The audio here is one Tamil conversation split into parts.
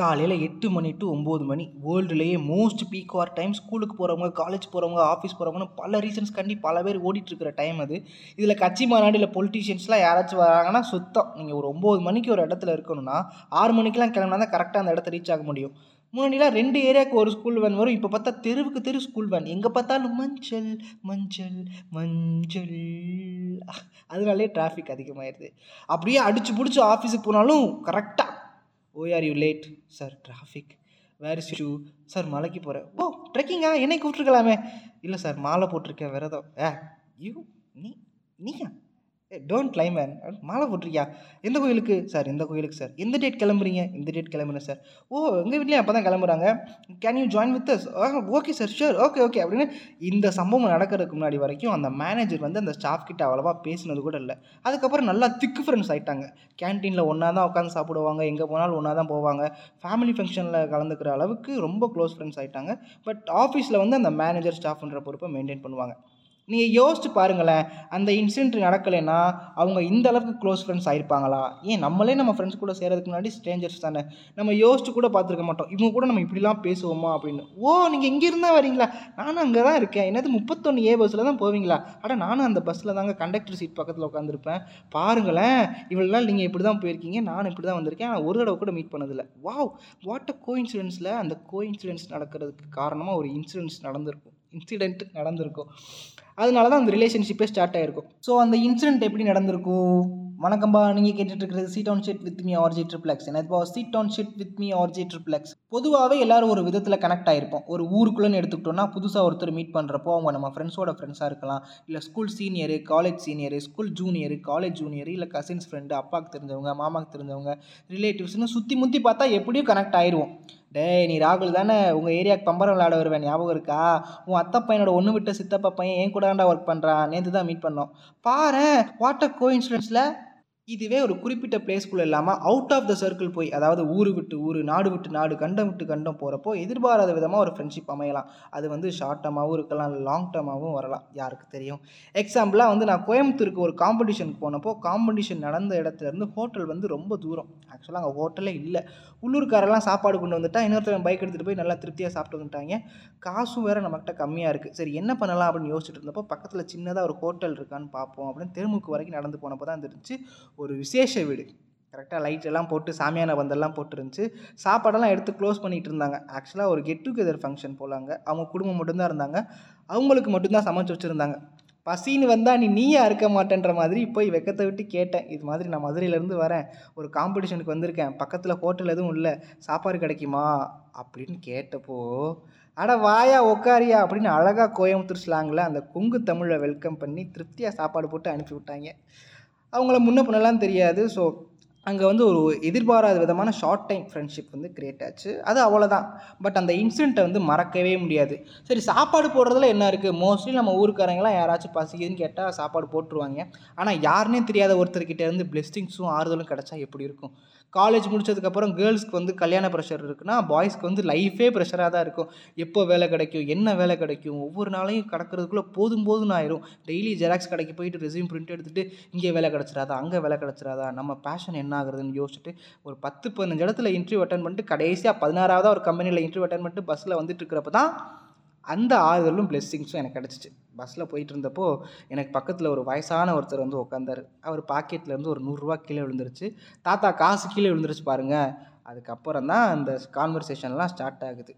காலையில் எட்டு மணி டு ஒம்பது மணி. வேர்ல்டுலேயே மோஸ்ட் பீக் ஆர் டைம் ஸ்கூலுக்கு போகிறவங்க காலேஜ் போகிறவங்க ஆஃபீஸ் போகிறவங்கன்னு பல ரீசன்ஸ் கண்டி பல பேர் ஓடிட்டுருக்கிற டைம் அது. இதில் கட்சி மாநாடு இல்லை பொலிட்டீஷியன்ஸ்லாம் யாராச்சும் வராங்கன்னா சுத்தம். நீங்கள் ஒரு ஒம்பது மணிக்கு ஒரு இடத்துல இருக்கணும்னா ஆறு மணிக்கெலாம் கிளம்புனா தான் கரெக்டாக அந்த இடத்த ரீச் ஆக முடியும். முன்னாடிலாம் ரெண்டு ஏரியாவுக்கு ஒரு ஸ்கூல் வேன் வரும். இப்போ பார்த்தா தெருவுக்கு தெரு ஸ்கூல் வேன் எங்கே பார்த்தாலும் மஞ்சள் மஞ்சள் மஞ்சள். அதனாலே டிராஃபிக் அதிகமாகிடுது அப்படியே அடிச்சு பிடிச்சி ஆஃபீஸுக்கு போனாலும் கரெக்டாக why are you late sir traffic where is you sir மலைக்கு போகிறேன் ஓ ட்ரெக்கிங்கா என்னை கூப்பிட்ருக்கலாமே இல்லை சார் மாலை போட்டிருக்கேன் விரதம். ஏ யூ நீ நீயா? ஏ டோன்ட் கிளைம் மேன் மாலை போட்டிருக்கியா? எந்த கோயிலுக்கு? சார் இந்த கோயிலுக்கு சார்? எந்த டேட் கிளம்புறீங்க? இந்த டேட் கிளம்புறேன் சார்? ஓ எங்கள் வீட்லேயும் அப்போ தான் கிளம்புறாங்க can you join with us okay sir sure okay okay அப்படின்னு இந்த சம்பவம் நடக்கிறதுக்கு முன்னாடி வரைக்கும் அந்த மேனேஜர் வந்து அந்த ஸ்டாஃப் கிட்ட அவ்வளோவா பேசினது கூட இல்லை. அதுக்கப்புறம் நல்லா திக்கு ஃப்ரெண்ட்ஸ் ஆகிட்டாங்க கேன்டீனில் ஒன்றா தான் உட்காந்து சாப்பிடுவாங்க. எங்கே போனாலும் ஒன்றா தான் போவாங்க ஃபேமிலி ஃபங்க்ஷனில் கலந்துக்கிற அளவுக்கு ரொம்ப க்ளோஸ் ஃப்ரெண்ட்ஸ் ஆகிட்டாங்க பட் ஆஃபீஸில் வந்து அந்த மேனேஜர் ஸ்டாஃப்ன்ற பொறுப்பை மெயின்டைன் பண்ணுவாங்க. நீங்கள் யோசிச்சு பாருங்களேன் அந்த இன்சிடென்ட் நடக்கலைன்னா அவங்க இந்த அளவுக்கு க்ளோஸ் ஃப்ரெண்ட்ஸ் ஆயிருப்பாங்களா? ஏன் நம்மளே நம்ம ஃப்ரெண்ட்ஸ் கூட சேரதுக்கு முன்னாடி ஸ்ட்ரேஞ்சர்ஸ் தானே? நம்ம யோசிச்சு கூட பார்த்துருக்க மாட்டோம். இவங்க கூட நம்ம இப்படிலாம் பேசுவோமா அப்படின்னு. ஓ நீங்கள் இங்கே இருந்தால் வரீங்களா? நானும் அங்கே தான் இருக்கேன். என்னது முப்பத்தொன்று ஏ பஸ்ஸில் தான் போவீங்களா? அட நானும் அந்த பஸ்ஸில் தாங்க கண்டக்டர் சீட் பக்கத்தில் உட்காந்துருப்பேன் பாருங்களேன் இவ்வளோ நாள் நீங்கள் இப்படி தான் போயிருக்கீங்க நானும் இப்படி தான் வந்திருக்கேன். ஆனால் ஒரு தடவை கூட மீட் பண்ணதில்லை. வாவ் வாட் அ கோ இன்சூரன்ஸில் அந்த கோ இன்சூரன்ஸ் நடக்கிறதுக்கு காரணமாக ஒரு இன்சிடென்ட்ஸ் நடந்திருக்கும். இன்சிடென்ட் நடந்திருக்கும். அதனால தான் அந்த ரிலேஷன்ஷிப்பே ஸ்டார்ட் ஆகிருக்கும் ஸோ அந்த இன்சிடென்ட் எப்படி நடந்திருக்கும்? வணக்கம்பா நீங்கள் கேட்டுட்ருக்கிறது seat on shit with me RG Triplex எனக்கு seat on shit with me RG Triplex பொதுவாகவே எல்லாரும் ஒரு விதத்தில் கனெக்ட் ஆகிருப்போம் ஒரு ஊருக்குள்ளேன்னு எடுத்துக்கிட்டோம்னா புதுசாக ஒருத்தர் மீட் பண்ணுறப்போ அவங்க நம்ம ஃப்ரெண்ட்ஸோட ஃப்ரெண்ட்ஸாக இருக்கலாம். இல்லை school senior college senior school junior college junior இல்லை கசின்ஸ் ஃப்ரெண்டு அப்பாவுக்கு தெரிஞ்சவங்க மாமாவுக்கு தெரிஞ்சவங்க ரிலேட்டிவ்ஸ்னு சுற்றி முற்றி பார்த்தா எப்படியும் கனெக்ட் ஆயிடுவோம் டேய் நீ ராகுல் தானே? உங்கள் ஏரியாவுக்கு பம்பரம் விளையாட வருவேன். ஞாபகம் இருக்கா? உன் அத்தை பையனோட ஒன்று விட்ட சித்தப்பா பையன் ஏன் கூட ஒர்க் பண்ணுறான் நேற்று தான் மீட் பண்ணோம் பாரு வாட்டர் கோ இன்சூரன்ஸில் இதுவே ஒரு குறிப்பிட்ட பிளேஸ்க்குள்ளே இல்லாமல் அவுட் ஆஃப் த சர்க்கிள் போய் அதாவது ஊர் விட்டு ஊர் நாடு விட்டு நாடு கண்டம் விட்டு கண்டம் போகிறப்போ எதிர்பாராத விதமாக ஒரு ஃப்ரெண்ட்ஷிப் அமையலாம். அது வந்து ஷார்ட் டேர்மாகவும் இருக்கலாம் லாங் டேர்மாகவும் வரலாம் யாருக்கு தெரியும். எக்ஸாம்பிளாக வந்து நான் கோயம்புத்தூருக்கு ஒரு காம்படிஷனுக்கு போனப்போ காம்படிஷன் நடந்த இடத்துலேருந்து ஹோட்டல் வந்து ரொம்ப தூரம். ஆக்சுவலாக அங்கே ஹோட்டலே இல்லை. உள்ளூர்காரெல்லாம் சாப்பாடு கொண்டு வந்துட்டால் இன்னொருத்தர் பைக் எடுத்துகிட்டு போய் நல்லா திருப்தியாக சாப்பிட்டு வந்துட்டாங்க. காசும் வேறு நம்மகிட்ட கம்மியாக இருக்குது சரி என்ன பண்ணலாம் அப்படின்னு யோசிச்சுட்டு இருந்தப்போ பக்கத்தில் சின்னதாக ஒரு ஹோட்டல் இருக்கான்னு பார்ப்போம் அப்படின்னு தெருமுக்கு வரைக்கும் நடந்து போனப்போ தான் தெரிஞ்சு ஒரு விசேஷ வீடு. கரெக்டாக லைட் எல்லாம் போட்டு சாமியான பந்தெல்லாம் போட்டுருந்துச்சு. சாப்பாடெல்லாம் எடுத்து க்ளோஸ் பண்ணிகிட்டு இருந்தாங்க. ஆக்சுவலாக ஒரு கெட் டுகெதர் ஃபங்க்ஷன் போலாங்க அவங்க குடும்பம் மட்டும்தான் இருந்தாங்க. அவங்களுக்கு மட்டும்தான் சமைச்சு வச்சுருந்தாங்க. பசின்னு வந்தால் நீ நீயா இருக்க மாட்டேன்ற மாதிரி போய் வெக்கத்தை விட்டு கேட்டேன். இது மாதிரி நான் மதுரையிலேருந்து வரேன். ஒரு காம்படிஷனுக்கு வந்திருக்கேன். பக்கத்தில் ஹோட்டல் எதுவும் இல்லை. சாப்பாடு கிடைக்குமா? அப்படின்னு கேட்டப்போ அட வாயா உக்காரியா? அப்படின்னு அழகாக கோயம்புத்தூர் ஸ்லாங்கில் அந்த கொங்கு தமிழை வெல்கம் பண்ணி திருப்தியாக சாப்பாடு போட்டு அனுப்பி விட்டாங்க அவங்கள முன்ன பின்னலாம் தெரியாது. ஸோ அங்கே வந்து ஒரு எதிர்பாராத விதமான ஷார்ட் டைம் ஃப்ரெண்ட்ஷிப் வந்து க்ரியேட் ஆச்சு. அது அவ்வளோதான் பட் அந்த இன்சிடெண்ட்டை வந்து மறக்கவே முடியாது. சரி சாப்பாடு போடுறதுல என்ன இருக்குது மோஸ்ட்லி நம்ம ஊருக்காரங்களாம் யாராச்சும் பசிக்குதுன்னு கேட்டால் சாப்பாடு போட்டுருவாங்க. ஆனால் யாருன்னே தெரியாத ஒருத்தர்கிட்ட இருந்து பிளெஸ்டிங்ஸும் ஆறுதலும் கிடச்சா எப்படி இருக்கும்? காலேஜ் முடிச்சதுக்கப்புறம் கேர்ள்ஸ்க்கு வந்து கல்யாண ப்ரெஷர் இருக்குன்னா பாய்ஸ்க்கு வந்து லைஃபே ப்ரெஷராக தான் இருக்கும். எப்போ வேலை கிடைக்கும்? என்ன வேலை கிடைக்கும்? ஒவ்வொரு நாளையும் கிடக்கிறதுக்குள்ளே போதும் போதும்னு ஆயிரும். டெய்லி ஜெராக்ஸ் கடைக்கு போயிட்டு ரெசியூம் பிரிண்ட் எடுத்துகிட்டு இங்கே வேலை கிடச்சிடாதா? அங்கே வேலை கிடச்சிடாதா? நம்ம பேஷன் என்ன? என்ன ஆகுறதுன்னு யோசிச்சுட்டு ஒரு பத்து பதினஞ்சு இடத்துல இன்டர்வியூ அட்டன் பண்ணிட்டு கடைசியாக பதினாறாவதாக ஒரு கம்பெனியில் இன்டர்வியூ அட்டன் பண்ணிட்டு பஸ்ஸில் வந்துட்டு இருக்கிறப்ப தான் அந்த ஆறுதலும் பிளெஸ்ஸிங்ஸும் எனக்கு கிடச்சிச்சு. பஸ்ஸில் போயிட்டு இருந்தப்போ எனக்கு பக்கத்தில் ஒரு வயசான ஒருத்தர் வந்து உட்காந்தாரு அவர் பாக்கெட்லேருந்து ஒரு நூறுரூவா கீழே விழுந்துருச்சு. தாத்தா காசு கீழே விழுந்துருச்சு பாருங்கள் அதுக்கப்புறம் தான் அந்த கான்வர்சேஷன்லாம் ஸ்டார்ட் ஆகுது.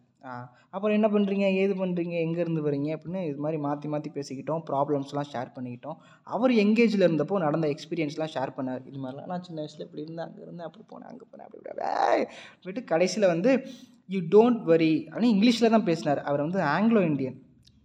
அப்புறம் என்ன பண்ணுறீங்க ஏது பண்ணுறீங்க எங்கேருந்து வரீங்க அப்படின்னு இது மாதிரி மாற்றி மாற்றி பேசிக்கிட்டோம். ப்ராப்ளம்ஸ்லாம் ஷேர் பண்ணிக்கிட்டோம். அவர் எங்கேஜில் இருந்தப்போ நடந்த எக்ஸ்பீரியன்ஸ்லாம் ஷேர் பண்ணார். இது மாதிரிலாம் நான் சின்ன வயசில் இப்படி இருந்தேன் அங்கே இருந்தேன் அப்படி போனேன் அங்கே போனேன் அப்படி விட்டு கடைசியில் வந்து யூ டோன்ட் வரி அப்படின்னு இங்கிலீஷில் தான் பேசினார். அவர் வந்து ஆங்கிலோ இண்டியன்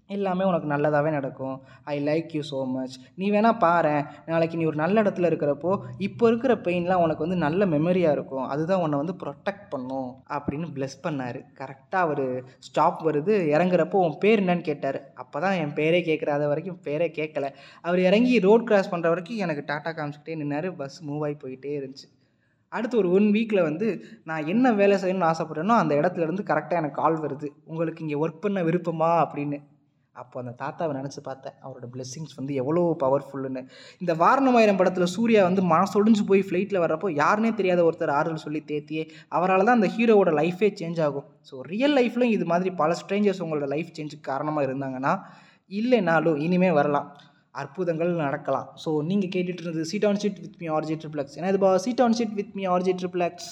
எல்லாமே உனக்கு நல்லதாகவே நடக்கும். I like you so much நீ வேணால் பாரு நாளைக்கு நீ ஒரு நல்ல இடத்துல இருக்கிறப்போ இப்போ இருக்கிற பெயின்லாம் உனக்கு வந்து நல்ல மெமரியாக இருக்கும். அதுதான் உன்னை வந்து ப்ரொடெக்ட் பண்ணும் அப்படின்னு ப்ளெஸ் பண்ணார். கரெக்டாக அவர் ஸ்டாப் வருது. இறங்குறப்போ உன் பேர் என்னன்னு கேட்டார். அப்போ தான் என் பேரே கேட்குற அது வரைக்கும் பேரே கேட்கல அவர் இறங்கி ரோட் கிராஸ் பண்ணுற வரைக்கும் எனக்கு டாட்டா காமிச்சிக்கிட்டே நின்னார். பஸ் மூவ் ஆகி போயிட்டே இருந்துச்சு. அடுத்து ஒரு ஒன் வீக்கில் வந்து நான் என்ன வேலை செய்யணும்னு ஆசைப்பட்றேனோ அந்த இடத்துலேருந்து கரெக்டாக எனக்கு கால் வருது. உங்களுக்கு இங்கே ஒர்க் பண்ண விருப்பமா? அப்படின்னு. அப்போ அந்த தாத்தாவை நினச்சி பார்த்தேன். அவரோட பிளெஸ்ஸிங்ஸ் வந்து எவ்வளோ பவர்ஃபுல்லுன்னு இந்த வாரணமாயிரம் படத்தில் சூர்யா வந்து மனசொடிஞ்சு போய் ஃப்ளைட்டில் வர்றப்போ யாருனே தெரியாத ஒருத்தர் ஆறுதல் சொல்லி தேத்தியே அவரால் தான் அந்த ஹீரோவோட லைஃபே சேஞ்ச் ஆகும். ஸோ ரியல் லைஃப்லையும் இது மாதிரி பல ஸ்ட்ரேஞ்சர்ஸ் உங்களோட லைஃப் சேஞ்சுக்கு காரணமாக இருந்தாங்கன்னா இல்லைனாலும் இனிமேல் வரலாம். அற்புதங்கள் நடக்கலாம். ஸோ நீங்கள் கேட்டுட்டு இருந்தது seat on seat with me RG Triplex ஏன்னா இது seat on seat with me RG Triplex